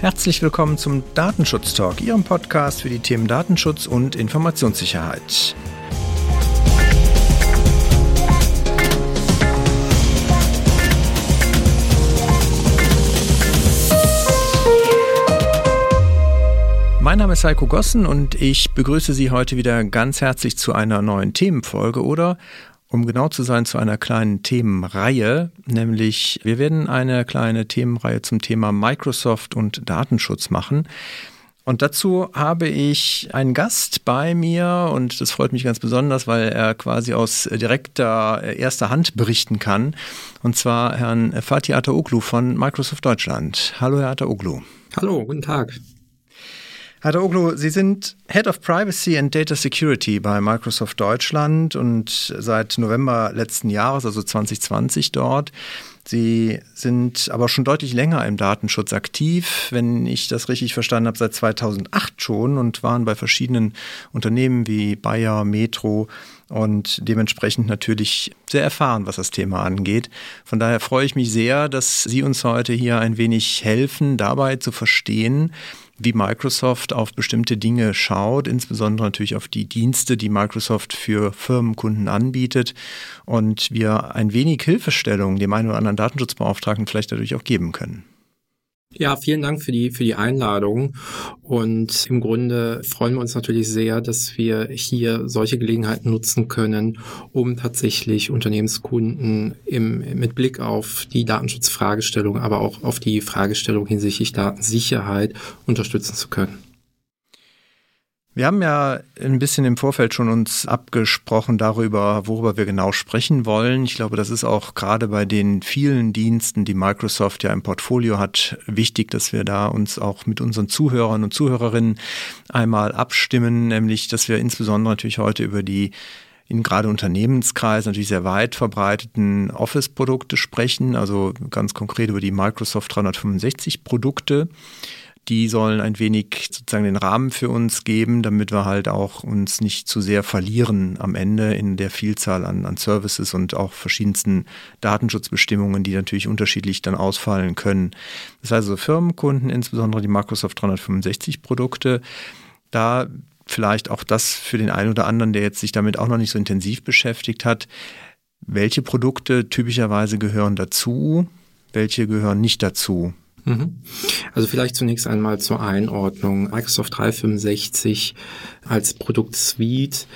Herzlich willkommen zum Datenschutz Talk, Ihrem Podcast für die Themen Datenschutz und Informationssicherheit. Mein Name ist Heiko Gossen und ich begrüße Sie heute wieder ganz herzlich zu einer neuen Themenfolge oder um genau zu sein, zu einer kleinen Themenreihe, nämlich wir werden eine kleine Themenreihe zum Thema Microsoft und Datenschutz machen. Und dazu habe ich einen Gast bei mir und das freut mich ganz besonders, weil er quasi aus direkter erster Hand berichten kann. Und zwar Herrn Fatih Ataoglu von Microsoft Deutschland. Hallo, Herr Ataoglu. Hallo, guten Tag. Herr Oglu, Sie sind Head of Privacy and Data Security bei Microsoft Deutschland und seit November letzten Jahres, also 2020 dort. Sie sind aber schon deutlich länger im Datenschutz aktiv, wenn ich das richtig verstanden habe, seit 2008 schon und waren bei verschiedenen Unternehmen wie Bayer, Metro und dementsprechend natürlich sehr erfahren, was das Thema angeht. Von daher freue ich mich sehr, dass Sie uns heute hier ein wenig helfen, dabei zu verstehen, wie Microsoft auf bestimmte Dinge schaut, insbesondere natürlich auf die Dienste, die Microsoft für Firmenkunden anbietet und wir ein wenig Hilfestellung dem einen oder anderen Datenschutzbeauftragten vielleicht dadurch auch geben können. Ja, vielen Dank für die, für die Einladung. Und im Grunde freuen wir uns natürlich sehr, dass wir hier solche Gelegenheiten nutzen können, um tatsächlich Unternehmenskunden im, mit Blick auf die Datenschutzfragestellung, aber auch auf die Fragestellung hinsichtlich Datensicherheit unterstützen zu können. Wir haben ja ein bisschen im Vorfeld schon uns abgesprochen darüber, worüber wir genau sprechen wollen. Ich glaube, das ist auch gerade bei den vielen Diensten, die Microsoft ja im Portfolio hat, wichtig, dass wir da uns auch mit unseren Zuhörern und Zuhörerinnen einmal abstimmen, nämlich, dass wir insbesondere natürlich heute über die in gerade Unternehmenskreisen natürlich sehr weit verbreiteten Office-Produkte sprechen, also ganz konkret über die Microsoft 365 Produkte die sollen ein wenig sozusagen den Rahmen für uns geben, damit wir halt auch uns nicht zu sehr verlieren am Ende in der Vielzahl an, an Services und auch verschiedensten Datenschutzbestimmungen, die natürlich unterschiedlich dann ausfallen können. Das heißt also Firmenkunden, insbesondere die Microsoft 365 Produkte, da vielleicht auch das für den einen oder anderen, der jetzt sich damit auch noch nicht so intensiv beschäftigt hat, welche Produkte typischerweise gehören dazu, welche gehören nicht dazu. Mhm. Also vielleicht zunächst einmal zur Einordnung. Microsoft 365 als Produktsuite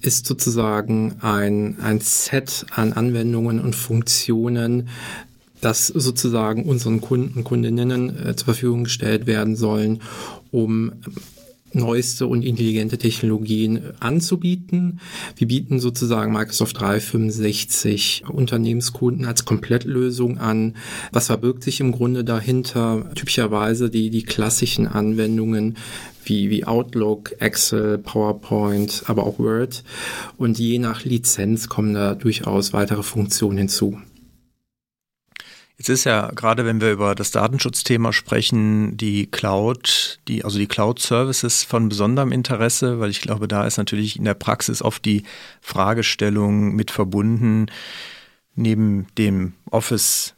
ist sozusagen ein, ein Set an Anwendungen und Funktionen, das sozusagen unseren Kunden, Kundinnen äh, zur Verfügung gestellt werden sollen, um neueste und intelligente Technologien anzubieten. Wir bieten sozusagen Microsoft 365 Unternehmenskunden als Komplettlösung an. Was verbirgt sich im Grunde dahinter? Typischerweise die, die klassischen Anwendungen wie, wie Outlook, Excel, PowerPoint, aber auch Word. Und je nach Lizenz kommen da durchaus weitere Funktionen hinzu. Jetzt ist ja gerade, wenn wir über das Datenschutzthema sprechen, die Cloud, die, also die Cloud-Services von besonderem Interesse, weil ich glaube, da ist natürlich in der Praxis oft die Fragestellung mit verbunden, neben dem Office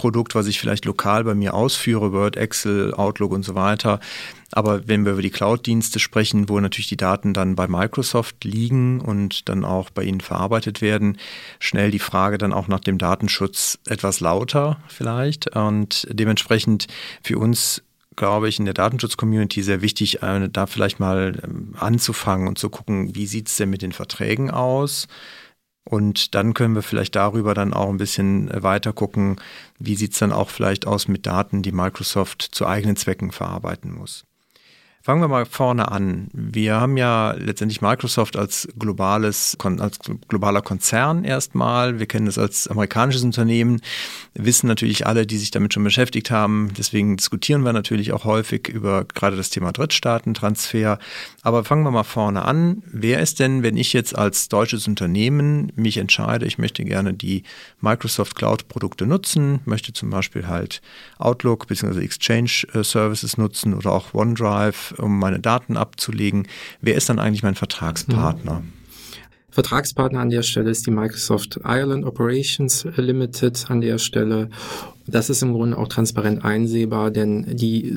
Produkt, was ich vielleicht lokal bei mir ausführe, Word, Excel, Outlook und so weiter. Aber wenn wir über die Cloud-Dienste sprechen, wo natürlich die Daten dann bei Microsoft liegen und dann auch bei Ihnen verarbeitet werden, schnell die Frage dann auch nach dem Datenschutz etwas lauter vielleicht. Und dementsprechend für uns glaube ich, in der Datenschutz-Community sehr wichtig, äh, da vielleicht mal ähm, anzufangen und zu gucken, wie sieht es denn mit den Verträgen aus? Und dann können wir vielleicht darüber dann auch ein bisschen weiter gucken, wie sieht es dann auch vielleicht aus mit Daten, die Microsoft zu eigenen Zwecken verarbeiten muss. Fangen wir mal vorne an. Wir haben ja letztendlich Microsoft als globales, als globaler Konzern erstmal. Wir kennen es als amerikanisches Unternehmen, wissen natürlich alle, die sich damit schon beschäftigt haben. Deswegen diskutieren wir natürlich auch häufig über gerade das Thema Drittstaatentransfer. Aber fangen wir mal vorne an. Wer ist denn, wenn ich jetzt als deutsches Unternehmen mich entscheide, ich möchte gerne die Microsoft Cloud Produkte nutzen, möchte zum Beispiel halt Outlook bzw. Exchange äh, Services nutzen oder auch OneDrive um meine Daten abzulegen. Wer ist dann eigentlich mein Vertragspartner? Mhm. Vertragspartner an der Stelle ist die Microsoft Ireland Operations Limited an der Stelle. Das ist im Grunde auch transparent einsehbar, denn die,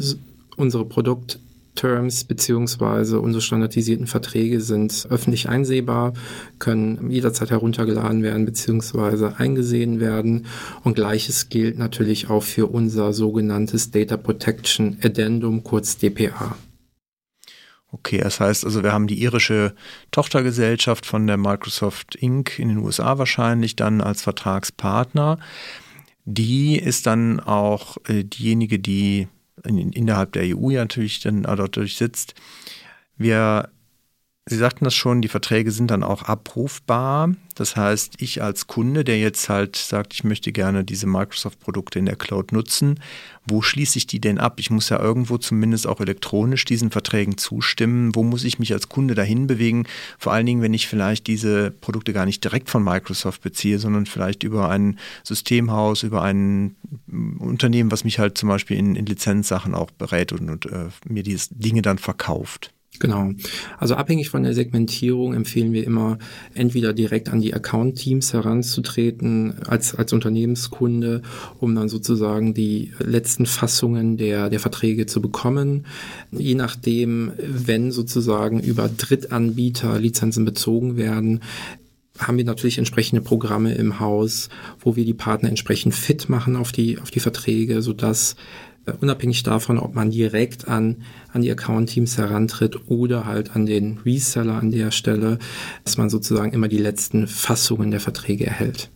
unsere Produkt Terms beziehungsweise unsere standardisierten Verträge sind öffentlich einsehbar, können jederzeit heruntergeladen werden beziehungsweise eingesehen werden. Und gleiches gilt natürlich auch für unser sogenanntes Data Protection Addendum, kurz DPA. Okay, das heißt also, wir haben die irische Tochtergesellschaft von der Microsoft Inc. in den USA wahrscheinlich dann als Vertragspartner. Die ist dann auch äh, diejenige, die in, innerhalb der EU ja natürlich dann dort durchsitzt. Wir Sie sagten das schon, die Verträge sind dann auch abrufbar. Das heißt, ich als Kunde, der jetzt halt sagt, ich möchte gerne diese Microsoft-Produkte in der Cloud nutzen, wo schließe ich die denn ab? Ich muss ja irgendwo zumindest auch elektronisch diesen Verträgen zustimmen. Wo muss ich mich als Kunde dahin bewegen? Vor allen Dingen, wenn ich vielleicht diese Produkte gar nicht direkt von Microsoft beziehe, sondern vielleicht über ein Systemhaus, über ein Unternehmen, was mich halt zum Beispiel in, in Lizenzsachen auch berät und, und äh, mir diese Dinge dann verkauft. Genau. Also abhängig von der Segmentierung empfehlen wir immer, entweder direkt an die Account-Teams heranzutreten als, als Unternehmenskunde, um dann sozusagen die letzten Fassungen der, der Verträge zu bekommen. Je nachdem, wenn sozusagen über Drittanbieter Lizenzen bezogen werden, haben wir natürlich entsprechende Programme im Haus, wo wir die Partner entsprechend fit machen auf die, auf die Verträge, sodass unabhängig davon, ob man direkt an, an die Account-Teams herantritt oder halt an den Reseller an der Stelle, dass man sozusagen immer die letzten Fassungen der Verträge erhält.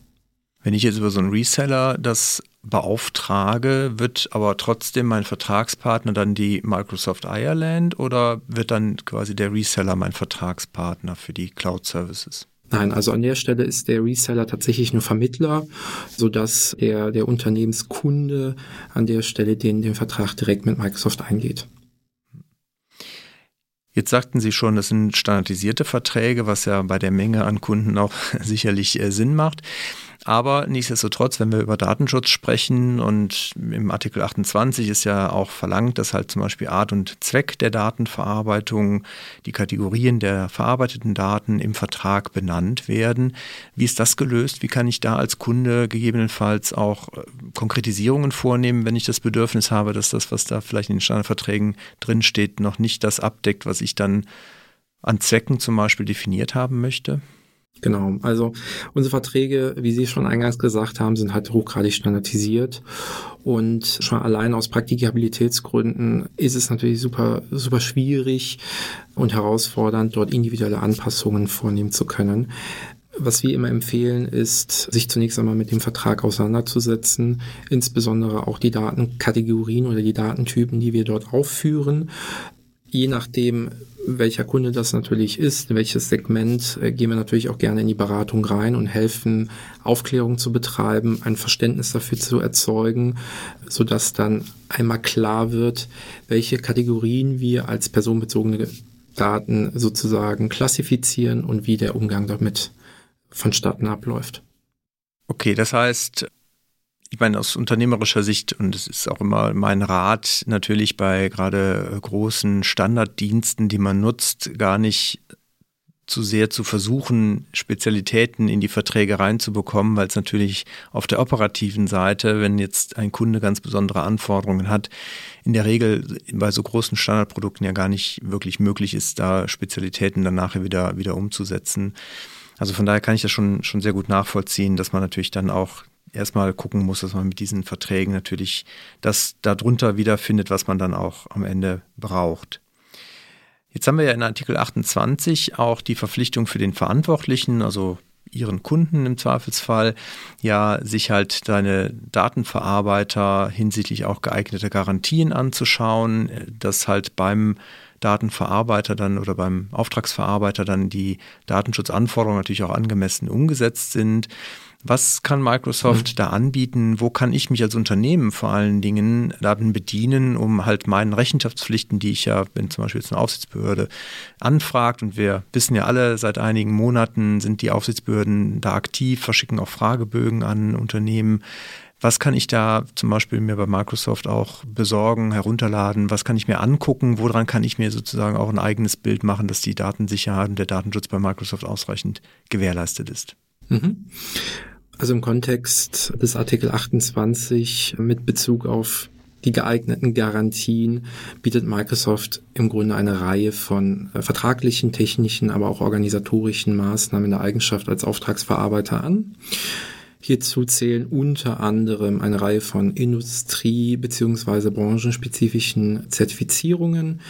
Wenn ich jetzt über so einen Reseller das beauftrage, wird aber trotzdem mein Vertragspartner dann die Microsoft Ireland oder wird dann quasi der Reseller mein Vertragspartner für die Cloud Services? Nein, also an der Stelle ist der Reseller tatsächlich nur Vermittler, so dass der, der Unternehmenskunde an der Stelle den, den Vertrag direkt mit Microsoft eingeht. Jetzt sagten Sie schon, das sind standardisierte Verträge, was ja bei der Menge an Kunden auch sicherlich äh, Sinn macht. Aber nichtsdestotrotz, wenn wir über Datenschutz sprechen und im Artikel 28 ist ja auch verlangt, dass halt zum Beispiel Art und Zweck der Datenverarbeitung, die Kategorien der verarbeiteten Daten im Vertrag benannt werden. Wie ist das gelöst? Wie kann ich da als Kunde gegebenenfalls auch äh, Konkretisierungen vornehmen, wenn ich das Bedürfnis habe, dass das, was da vielleicht in den Standardverträgen drinsteht, noch nicht das abdeckt, was ich dann an Zwecken zum Beispiel definiert haben möchte? Genau, also unsere Verträge, wie Sie schon eingangs gesagt haben, sind halt hochgradig standardisiert und schon allein aus Praktikabilitätsgründen ist es natürlich super, super schwierig und herausfordernd, dort individuelle Anpassungen vornehmen zu können. Was wir immer empfehlen, ist, sich zunächst einmal mit dem Vertrag auseinanderzusetzen, insbesondere auch die Datenkategorien oder die Datentypen, die wir dort aufführen. Je nachdem, welcher Kunde das natürlich ist, welches Segment, äh, gehen wir natürlich auch gerne in die Beratung rein und helfen, Aufklärung zu betreiben, ein Verständnis dafür zu erzeugen, so dass dann einmal klar wird, welche Kategorien wir als personenbezogene Daten sozusagen klassifizieren und wie der Umgang damit vonstatten abläuft. Okay, das heißt, ich meine, aus unternehmerischer Sicht, und es ist auch immer mein Rat, natürlich bei gerade großen Standarddiensten, die man nutzt, gar nicht zu sehr zu versuchen, Spezialitäten in die Verträge reinzubekommen, weil es natürlich auf der operativen Seite, wenn jetzt ein Kunde ganz besondere Anforderungen hat, in der Regel bei so großen Standardprodukten ja gar nicht wirklich möglich ist, da Spezialitäten dann nachher wieder, wieder umzusetzen. Also von daher kann ich das schon, schon sehr gut nachvollziehen, dass man natürlich dann auch erstmal gucken muss, dass man mit diesen Verträgen natürlich das darunter wiederfindet, was man dann auch am Ende braucht. Jetzt haben wir ja in Artikel 28 auch die Verpflichtung für den Verantwortlichen, also ihren Kunden im Zweifelsfall, ja, sich halt seine Datenverarbeiter hinsichtlich auch geeigneter Garantien anzuschauen, dass halt beim Datenverarbeiter dann oder beim Auftragsverarbeiter dann die Datenschutzanforderungen natürlich auch angemessen umgesetzt sind. Was kann Microsoft mhm. da anbieten? Wo kann ich mich als Unternehmen vor allen Dingen Daten bedienen, um halt meinen Rechenschaftspflichten, die ich ja, wenn zum Beispiel jetzt eine Aufsichtsbehörde anfragt und wir wissen ja alle, seit einigen Monaten sind die Aufsichtsbehörden da aktiv, verschicken auch Fragebögen an Unternehmen. Was kann ich da zum Beispiel mir bei Microsoft auch besorgen, herunterladen? Was kann ich mir angucken? Woran kann ich mir sozusagen auch ein eigenes Bild machen, dass die Datensicherheit und der Datenschutz bei Microsoft ausreichend gewährleistet ist? Mhm. Also im Kontext des Artikel 28 mit Bezug auf die geeigneten Garantien bietet Microsoft im Grunde eine Reihe von äh, vertraglichen, technischen, aber auch organisatorischen Maßnahmen in der Eigenschaft als Auftragsverarbeiter an. Hierzu zählen unter anderem eine Reihe von Industrie- bzw. branchenspezifischen Zertifizierungen,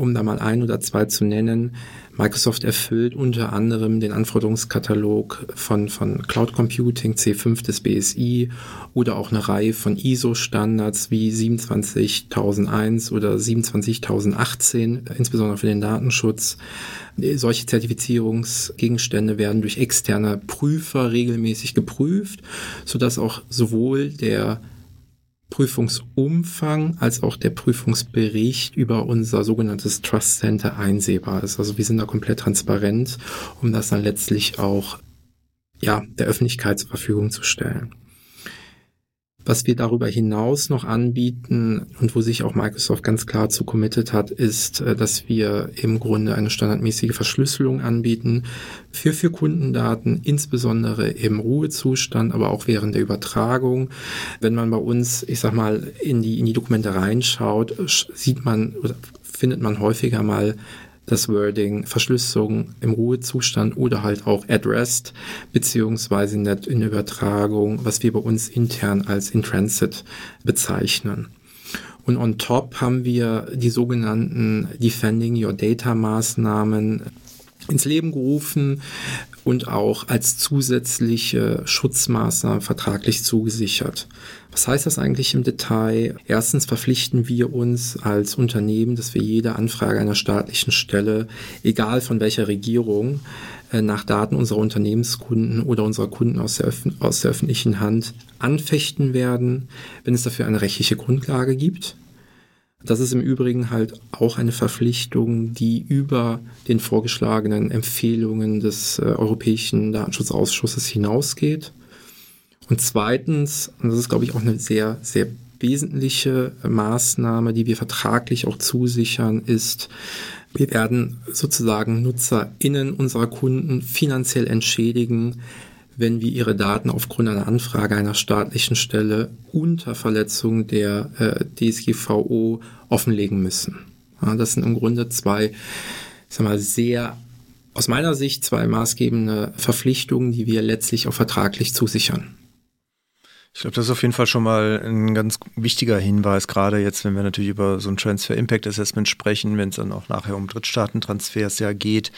um da mal ein oder zwei zu nennen, Microsoft erfüllt unter anderem den Anforderungskatalog von, von Cloud Computing C5 des BSI oder auch eine Reihe von ISO-Standards wie 27001 oder 27018, insbesondere für den Datenschutz. Solche Zertifizierungsgegenstände werden durch externe Prüfer regelmäßig geprüft, sodass auch sowohl der Prüfungsumfang als auch der Prüfungsbericht über unser sogenanntes Trust Center einsehbar ist. Also wir sind da komplett transparent, um das dann letztlich auch ja, der Öffentlichkeit zur Verfügung zu stellen. Was wir darüber hinaus noch anbieten und wo sich auch Microsoft ganz klar zu committed hat, ist, äh, dass wir im Grunde eine standardmäßige Verschlüsselung anbieten für, für Kundendaten, insbesondere im Ruhezustand, aber auch während der Übertragung. Wenn man bei uns, ich sag mal, in die, in die Dokumente reinschaut, sieht man oder findet man häufiger mal das Wording Verschlüsselung im Ruhezustand oder halt auch at rest, beziehungsweise der, in Übertragung, was wir bei uns intern als in transit bezeichnen. Und on top haben wir die sogenannten Defending Your Data Maßnahmen ins Leben gerufen und auch als zusätzliche Schutzmaßnahmen vertraglich zugesichert. Was heißt das eigentlich im Detail? Erstens verpflichten wir uns als Unternehmen, dass wir jede Anfrage einer staatlichen Stelle, egal von welcher Regierung, äh, nach Daten unserer Unternehmenskunden oder unserer Kunden aus der, aus der öffentlichen Hand anfechten werden, wenn es dafür eine rechtliche Grundlage gibt. Das ist im Übrigen halt auch eine Verpflichtung, die über den vorgeschlagenen Empfehlungen des äh, Europäischen Datenschutzausschusses hinausgeht. Und zweitens, und das ist, glaube ich, auch eine sehr, sehr wesentliche Maßnahme, die wir vertraglich auch zusichern, ist, wir werden sozusagen NutzerInnen unserer Kunden finanziell entschädigen, wenn wir ihre Daten aufgrund einer Anfrage einer staatlichen Stelle unter Verletzung der äh, DSGVO offenlegen müssen. Ja, das sind im Grunde zwei, ich sag mal, sehr aus meiner Sicht zwei maßgebende Verpflichtungen, die wir letztlich auch vertraglich zusichern. Ich glaube, das ist auf jeden Fall schon mal ein ganz wichtiger Hinweis, gerade jetzt, wenn wir natürlich über so ein Transfer Impact Assessment sprechen, wenn es dann auch nachher um Drittstaatentransfers ja geht.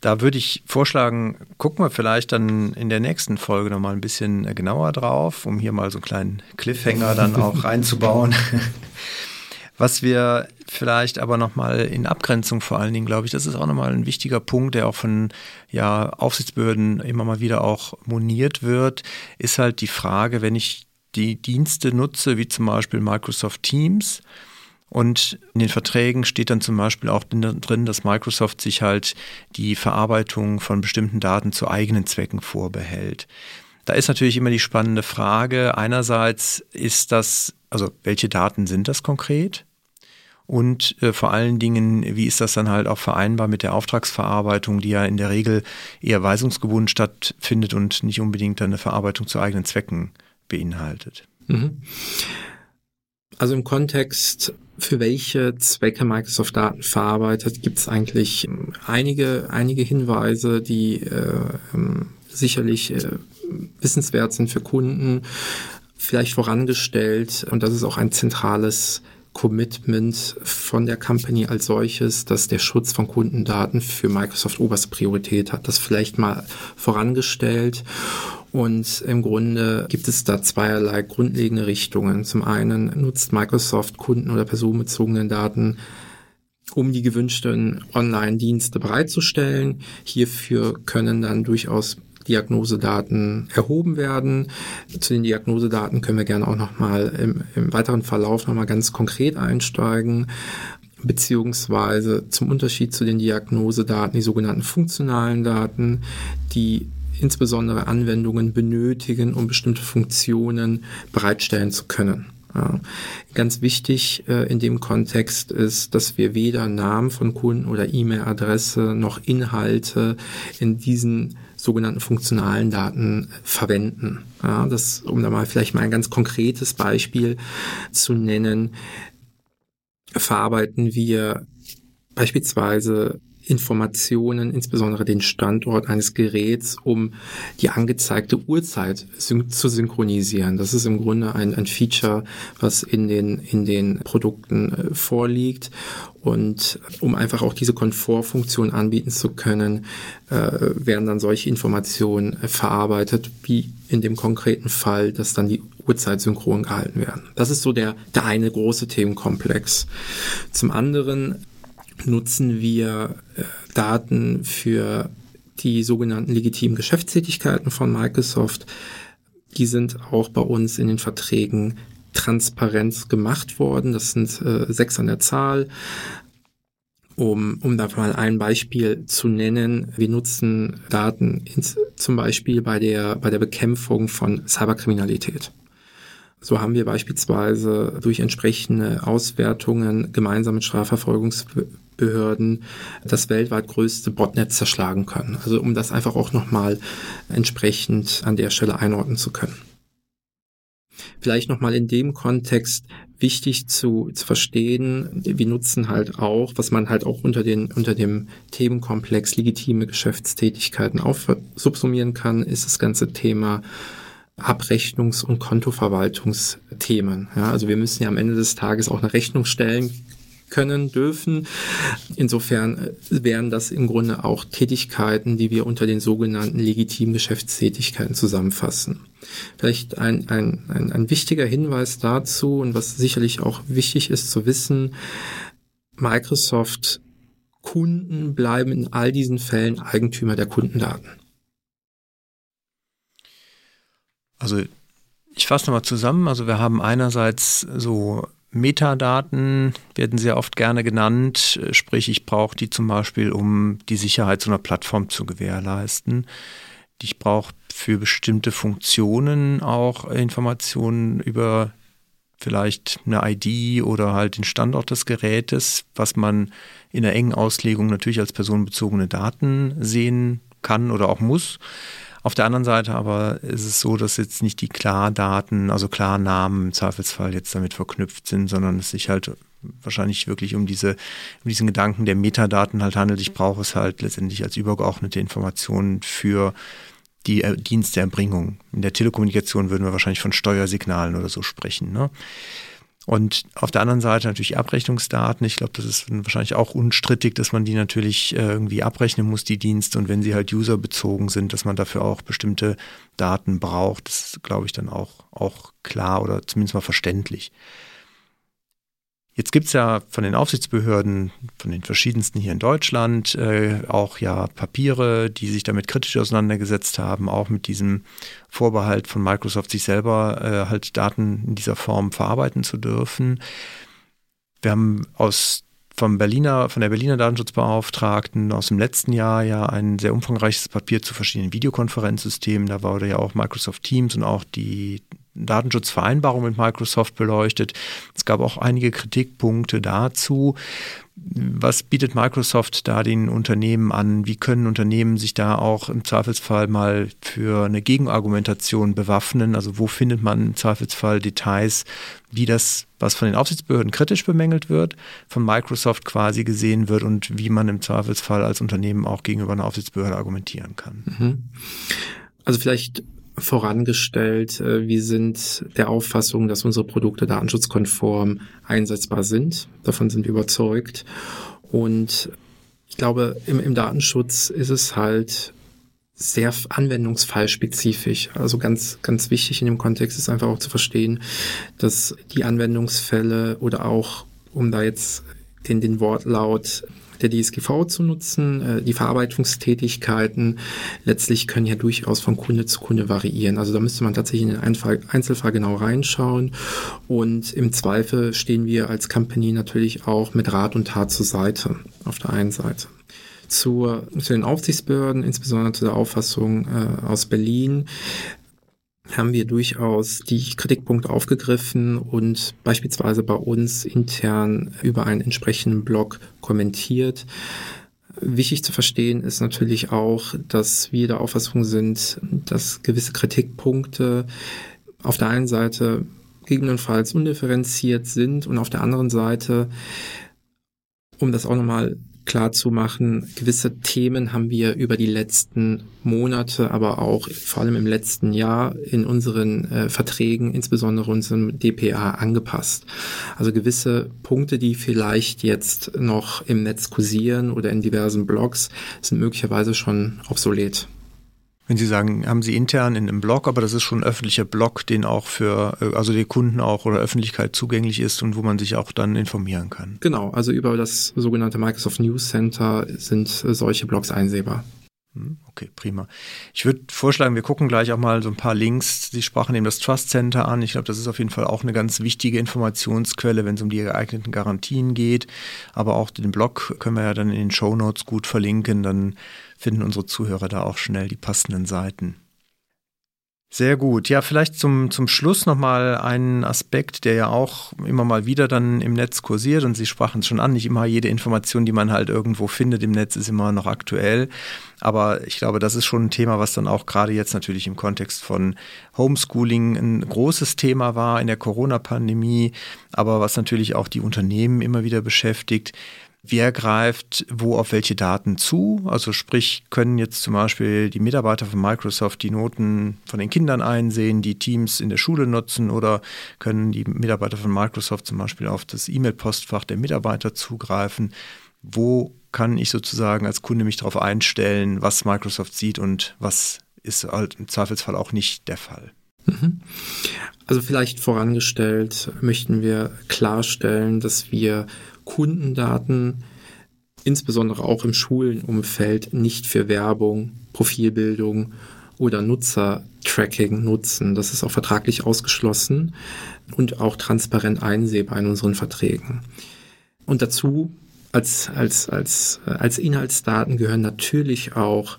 Da würde ich vorschlagen, gucken wir vielleicht dann in der nächsten Folge nochmal ein bisschen genauer drauf, um hier mal so einen kleinen Cliffhanger dann auch reinzubauen. Was wir vielleicht aber nochmal in Abgrenzung vor allen Dingen, glaube ich, das ist auch nochmal ein wichtiger Punkt, der auch von ja, Aufsichtsbehörden immer mal wieder auch moniert wird, ist halt die Frage, wenn ich die Dienste nutze, wie zum Beispiel Microsoft Teams, und in den Verträgen steht dann zum Beispiel auch drin, dass Microsoft sich halt die Verarbeitung von bestimmten Daten zu eigenen Zwecken vorbehält. Da ist natürlich immer die spannende Frage. Einerseits ist das, also welche Daten sind das konkret? Und äh, vor allen Dingen, wie ist das dann halt auch vereinbar mit der Auftragsverarbeitung, die ja in der Regel eher weisungsgebunden stattfindet und nicht unbedingt eine Verarbeitung zu eigenen Zwecken beinhaltet? Mhm. Also im Kontext, für welche Zwecke Microsoft Daten verarbeitet, gibt es eigentlich einige, einige Hinweise, die äh, ähm, sicherlich äh, wissenswert sind für Kunden, vielleicht vorangestellt. Und das ist auch ein zentrales Commitment von der Company als solches, dass der Schutz von Kundendaten für Microsoft oberste Priorität hat. Das vielleicht mal vorangestellt. Und im Grunde gibt es da zweierlei grundlegende Richtungen. Zum einen nutzt Microsoft Kunden- oder personenbezogenen Daten um die gewünschten Online-Dienste bereitzustellen. Hierfür können dann durchaus Diagnosedaten erhoben werden. Zu den Diagnosedaten können wir gerne auch nochmal im, im weiteren Verlauf nochmal ganz konkret einsteigen beziehungsweise zum Unterschied zu den Diagnosedaten die sogenannten funktionalen Daten, die insbesondere Anwendungen benötigen, um bestimmte Funktionen bereitstellen zu können. Ganz wichtig äh, in dem Kontext ist, dass wir weder Namen von Kunden oder E-Mail-Adresse noch Inhalte in diesen sogenannten funktionalen Daten verwenden. Das, um da mal vielleicht mal ein ganz konkretes Beispiel zu nennen, verarbeiten wir beispielsweise Informationen, insbesondere den Standort eines Geräts, um die angezeigte Uhrzeit syn zu synchronisieren. Das ist im Grunde ein, ein Feature, was in den, in den Produkten äh, vorliegt. Und um einfach auch diese Komfortfunktion anbieten zu können, äh, werden dann solche Informationen äh, verarbeitet, wie in dem konkreten Fall, dass dann die Uhrzeit synchron gehalten werden. Das ist so der, der eine große Themenkomplex. Zum anderen nutzen wir äh, Daten für die sogenannten legitimen Geschäftstätigkeiten von Microsoft. Die sind auch bei uns in den Verträgen transparent gemacht worden. Das sind äh, sechs an der Zahl. Um, um da mal ein Beispiel zu nennen, wir nutzen Daten ins, zum Beispiel bei der, bei der Bekämpfung von Cyberkriminalität. So haben wir beispielsweise durch entsprechende Auswertungen gemeinsam mit Strafverfolgungsbehörden das weltweit größte Botnet zerschlagen können. Also um das einfach auch nochmal entsprechend an der Stelle einordnen zu können. Vielleicht nochmal in dem Kontext wichtig zu, zu verstehen, wir nutzen halt auch, was man halt auch unter, den, unter dem Themenkomplex legitime Geschäftstätigkeiten aufsubsumieren kann, ist das ganze Thema Abrechnungs- und Kontoverwaltungsthemen. Ja, also wir müssen ja am Ende des Tages auch eine Rechnung stellen können dürfen. Insofern äh, wären das im Grunde auch Tätigkeiten, die wir unter den sogenannten legitimen Geschäftstätigkeiten zusammenfassen. Vielleicht ein, ein, ein, ein wichtiger Hinweis dazu und was sicherlich auch wichtig ist zu wissen, Microsoft Kunden bleiben in all diesen Fällen Eigentümer der Kundendaten. Also ich fasse nochmal zusammen. Also wir haben einerseits so Metadaten, werden sehr oft gerne genannt. Sprich, ich brauche die zum Beispiel, um die Sicherheit so einer Plattform zu gewährleisten. Ich brauche für bestimmte Funktionen auch Informationen über vielleicht eine ID oder halt den Standort des Gerätes, was man in der engen Auslegung natürlich als personenbezogene Daten sehen kann oder auch muss. Auf der anderen Seite aber ist es so, dass jetzt nicht die Klardaten, also Klarnamen im Zweifelsfall jetzt damit verknüpft sind, sondern es sich halt wahrscheinlich wirklich um diese, um diesen Gedanken der Metadaten halt handelt. Ich brauche es halt letztendlich als übergeordnete Informationen für die Diensterbringung. In der Telekommunikation würden wir wahrscheinlich von Steuersignalen oder so sprechen. Ne? Und auf der anderen Seite natürlich Abrechnungsdaten. Ich glaube, das ist wahrscheinlich auch unstrittig, dass man die natürlich äh, irgendwie abrechnen muss, die Dienste. Und wenn sie halt userbezogen sind, dass man dafür auch bestimmte Daten braucht. Das ist, glaube ich, dann auch, auch klar oder zumindest mal verständlich. Jetzt gibt es ja von den Aufsichtsbehörden, von den verschiedensten hier in Deutschland, äh, auch ja Papiere, die sich damit kritisch auseinandergesetzt haben, auch mit diesem Vorbehalt von Microsoft, sich selber äh, halt Daten in dieser Form verarbeiten zu dürfen. Wir haben aus vom Berliner, von der Berliner Datenschutzbeauftragten aus dem letzten Jahr ja ein sehr umfangreiches Papier zu verschiedenen Videokonferenzsystemen. Da wurde ja auch Microsoft Teams und auch die Datenschutzvereinbarung mit Microsoft beleuchtet. Es gab auch einige Kritikpunkte dazu. Was bietet Microsoft da den Unternehmen an? Wie können Unternehmen sich da auch im Zweifelsfall mal für eine Gegenargumentation bewaffnen? Also wo findet man im Zweifelsfall Details, wie das, was von den Aufsichtsbehörden kritisch bemängelt wird, von Microsoft quasi gesehen wird und wie man im Zweifelsfall als Unternehmen auch gegenüber einer Aufsichtsbehörde argumentieren kann? Mhm. Also vielleicht vorangestellt, äh, wir sind der Auffassung, dass unsere Produkte datenschutzkonform einsetzbar sind. Davon sind wir überzeugt. Und ich glaube, im, im Datenschutz ist es halt sehr anwendungsfallspezifisch. Also ganz, ganz wichtig in dem Kontext ist einfach auch zu verstehen, dass die Anwendungsfälle oder auch, um da jetzt den, den Wortlaut der DSGV zu nutzen. Äh, die Verarbeitungstätigkeiten letztlich können ja durchaus von Kunde zu Kunde variieren. Also da müsste man tatsächlich in den Einzelfall genau reinschauen. Und im Zweifel stehen wir als Company natürlich auch mit Rat und Tat zur Seite auf der einen Seite. Zur, zu den Aufsichtsbehörden, insbesondere zu der Auffassung äh, aus Berlin, haben wir durchaus die Kritikpunkte aufgegriffen und beispielsweise bei uns intern über einen entsprechenden Blog kommentiert. Wichtig zu verstehen ist natürlich auch, dass wir der Auffassung sind, dass gewisse Kritikpunkte auf der einen Seite gegebenenfalls undifferenziert sind und auf der anderen Seite, um das auch nochmal klar gewisse Themen haben wir über die letzten Monate, aber auch vor allem im letzten Jahr in unseren äh, Verträgen, insbesondere unserem DPA, angepasst. Also gewisse Punkte, die vielleicht jetzt noch im Netz kursieren oder in diversen Blogs, sind möglicherweise schon obsolet. Wenn Sie sagen, haben Sie intern in einem Blog, aber das ist schon ein öffentlicher Blog, den auch für, äh, also die Kunden auch oder Öffentlichkeit zugänglich ist und wo man sich auch dann informieren kann. Genau, also über das sogenannte Microsoft News Center sind solche Blogs einsehbar. Hm, okay, prima. Ich würde vorschlagen, wir gucken gleich auch mal so ein paar Links. Sie sprachen eben das Trust Center an. Ich glaube, das ist auf jeden Fall auch eine ganz wichtige Informationsquelle, wenn es um die geeigneten Garantien geht. Aber auch den Blog können wir ja dann in den Show Notes gut verlinken. Dann finden unsere Zuhörer da auch schnell die passenden Seiten. Sehr gut. Ja, vielleicht zum, zum Schluss nochmal einen Aspekt, der ja auch immer mal wieder dann im Netz kursiert und Sie sprachen es schon an, nicht immer jede Information, die man halt irgendwo findet im Netz, ist immer noch aktuell. Aber ich glaube, das ist schon ein Thema, was dann auch gerade jetzt natürlich im Kontext von Homeschooling ein großes Thema war in der Corona-Pandemie, aber was natürlich auch die Unternehmen immer wieder beschäftigt. Wer greift wo auf welche Daten zu? Also sprich, können jetzt zum Beispiel die Mitarbeiter von Microsoft die Noten von den Kindern einsehen, die Teams in der Schule nutzen oder können die Mitarbeiter von Microsoft zum Beispiel auf das E-Mail-Postfach der Mitarbeiter zugreifen? Wo kann ich sozusagen als Kunde mich darauf einstellen, was Microsoft sieht und was ist halt im Zweifelsfall auch nicht der Fall? Mhm. Also vielleicht vorangestellt möchten wir klarstellen, dass wir Kundendaten, insbesondere auch im Schulenumfeld, nicht für Werbung, Profilbildung oder Nutzertracking nutzen. Das ist auch vertraglich ausgeschlossen und auch transparent einsehbar in unseren Verträgen. Und dazu als, als, als, als Inhaltsdaten gehören natürlich auch äh,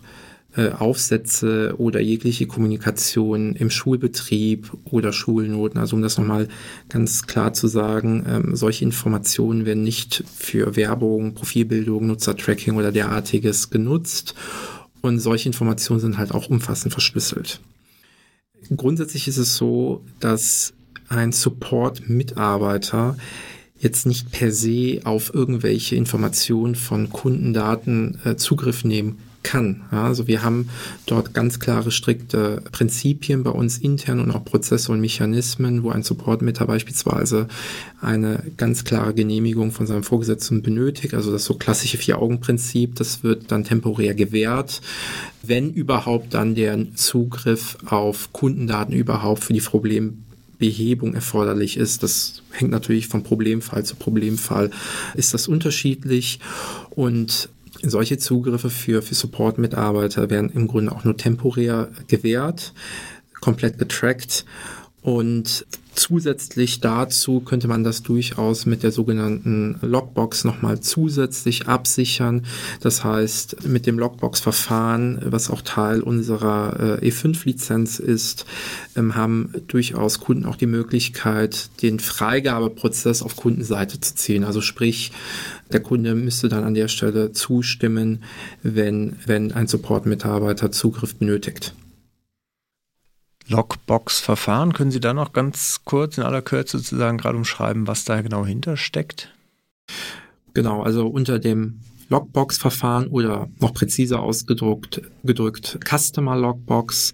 Aufsätze oder jegliche Kommunikation im Schulbetrieb oder Schulnoten. Also um das nochmal ganz klar zu sagen, ähm, solche Informationen werden nicht für Werbung, Profilbildung, Nutzertracking oder derartiges genutzt. Und solche Informationen sind halt auch umfassend verschlüsselt. Grundsätzlich ist es so, dass ein Support-Mitarbeiter jetzt nicht per se auf irgendwelche Informationen von Kundendaten äh, Zugriff nehmen kann. Also wir haben dort ganz klare, strikte Prinzipien bei uns intern und auch Prozesse und Mechanismen, wo ein Support-Mitarbeiter beispielsweise eine ganz klare Genehmigung von seinem Vorgesetzten benötigt. Also das so klassische Vier-Augen-Prinzip, das wird dann temporär gewährt. Wenn überhaupt dann der Zugriff auf Kundendaten überhaupt für die Problembehebung erforderlich ist. Das hängt natürlich vom Problemfall zu Problemfall, ist das unterschiedlich. Und solche Zugriffe für, für Support-Mitarbeiter werden im Grunde auch nur temporär gewährt, komplett getrackt und Zusätzlich dazu könnte man das durchaus mit der sogenannten Logbox nochmal zusätzlich absichern. Das heißt, mit dem Logbox-Verfahren, was auch Teil unserer äh, E5-Lizenz ist, ähm, haben durchaus Kunden auch die Möglichkeit, den Freigabeprozess auf Kundenseite zu ziehen. Also sprich, der Kunde müsste dann an der Stelle zustimmen, wenn, wenn ein Support-Mitarbeiter Zugriff benötigt. Logbox-Verfahren. Können Sie da noch ganz kurz in aller Kürze sozusagen gerade umschreiben, was da genau hintersteckt? Genau, also unter dem Logbox-Verfahren oder noch präziser ausgedrückt gedrückt Customer Logbox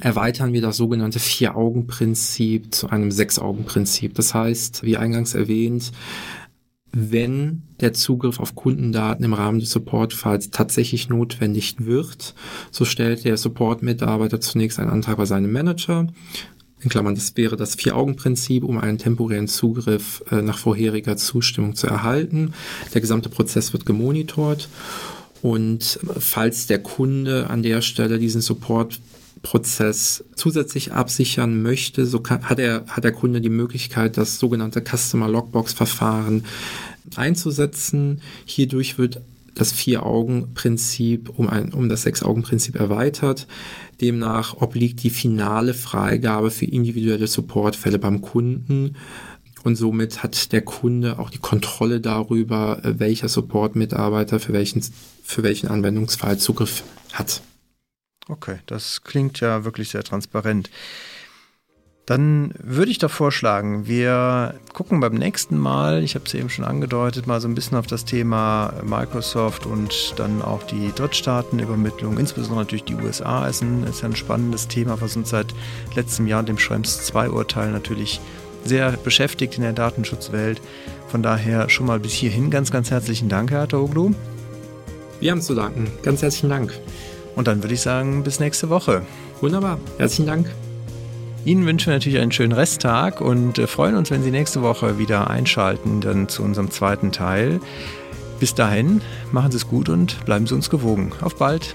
erweitern wir das sogenannte Vier-Augen-Prinzip zu einem Sechs-Augen-Prinzip. Das heißt, wie eingangs erwähnt, wenn der Zugriff auf Kundendaten im Rahmen des Supportfalls tatsächlich notwendig wird, so stellt der Support-Mitarbeiter zunächst einen Antrag bei seinem Manager. In Klammern, das wäre das Vier-Augen-Prinzip, um einen temporären Zugriff äh, nach vorheriger Zustimmung zu erhalten. Der gesamte Prozess wird gemonitort und falls der Kunde an der Stelle diesen Support Prozess zusätzlich absichern möchte, so kann, hat, er, hat der Kunde die Möglichkeit, das sogenannte Customer Logbox Verfahren einzusetzen. Hierdurch wird das Vier-Augen-Prinzip um, ein, um das Sechs-Augen-Prinzip erweitert. Demnach obliegt die finale Freigabe für individuelle Supportfälle beim Kunden und somit hat der Kunde auch die Kontrolle darüber, welcher Support-Mitarbeiter für welchen, für welchen Anwendungsfall Zugriff hat. Okay, das klingt ja wirklich sehr transparent. Dann würde ich doch vorschlagen, wir gucken beim nächsten Mal, ich habe es eben schon angedeutet, mal so ein bisschen auf das Thema Microsoft und dann auch die Drittstaatenübermittlung, insbesondere natürlich die USA, ist ein, ist ein spannendes Thema, was uns seit letztem Jahr, dem Schrems 2-Urteil, natürlich sehr beschäftigt in der Datenschutzwelt. Von daher schon mal bis hierhin ganz, ganz herzlichen Dank, Herr Toglu. Wir haben zu danken. Ganz herzlichen Dank. Und dann würde ich sagen, bis nächste Woche. Wunderbar. Herzlichen Dank. Ihnen wünschen wir natürlich einen schönen Resttag und äh, freuen uns, wenn Sie nächste Woche wieder einschalten, dann zu unserem zweiten Teil. Bis dahin, machen Sie es gut und bleiben Sie uns gewogen. Auf bald.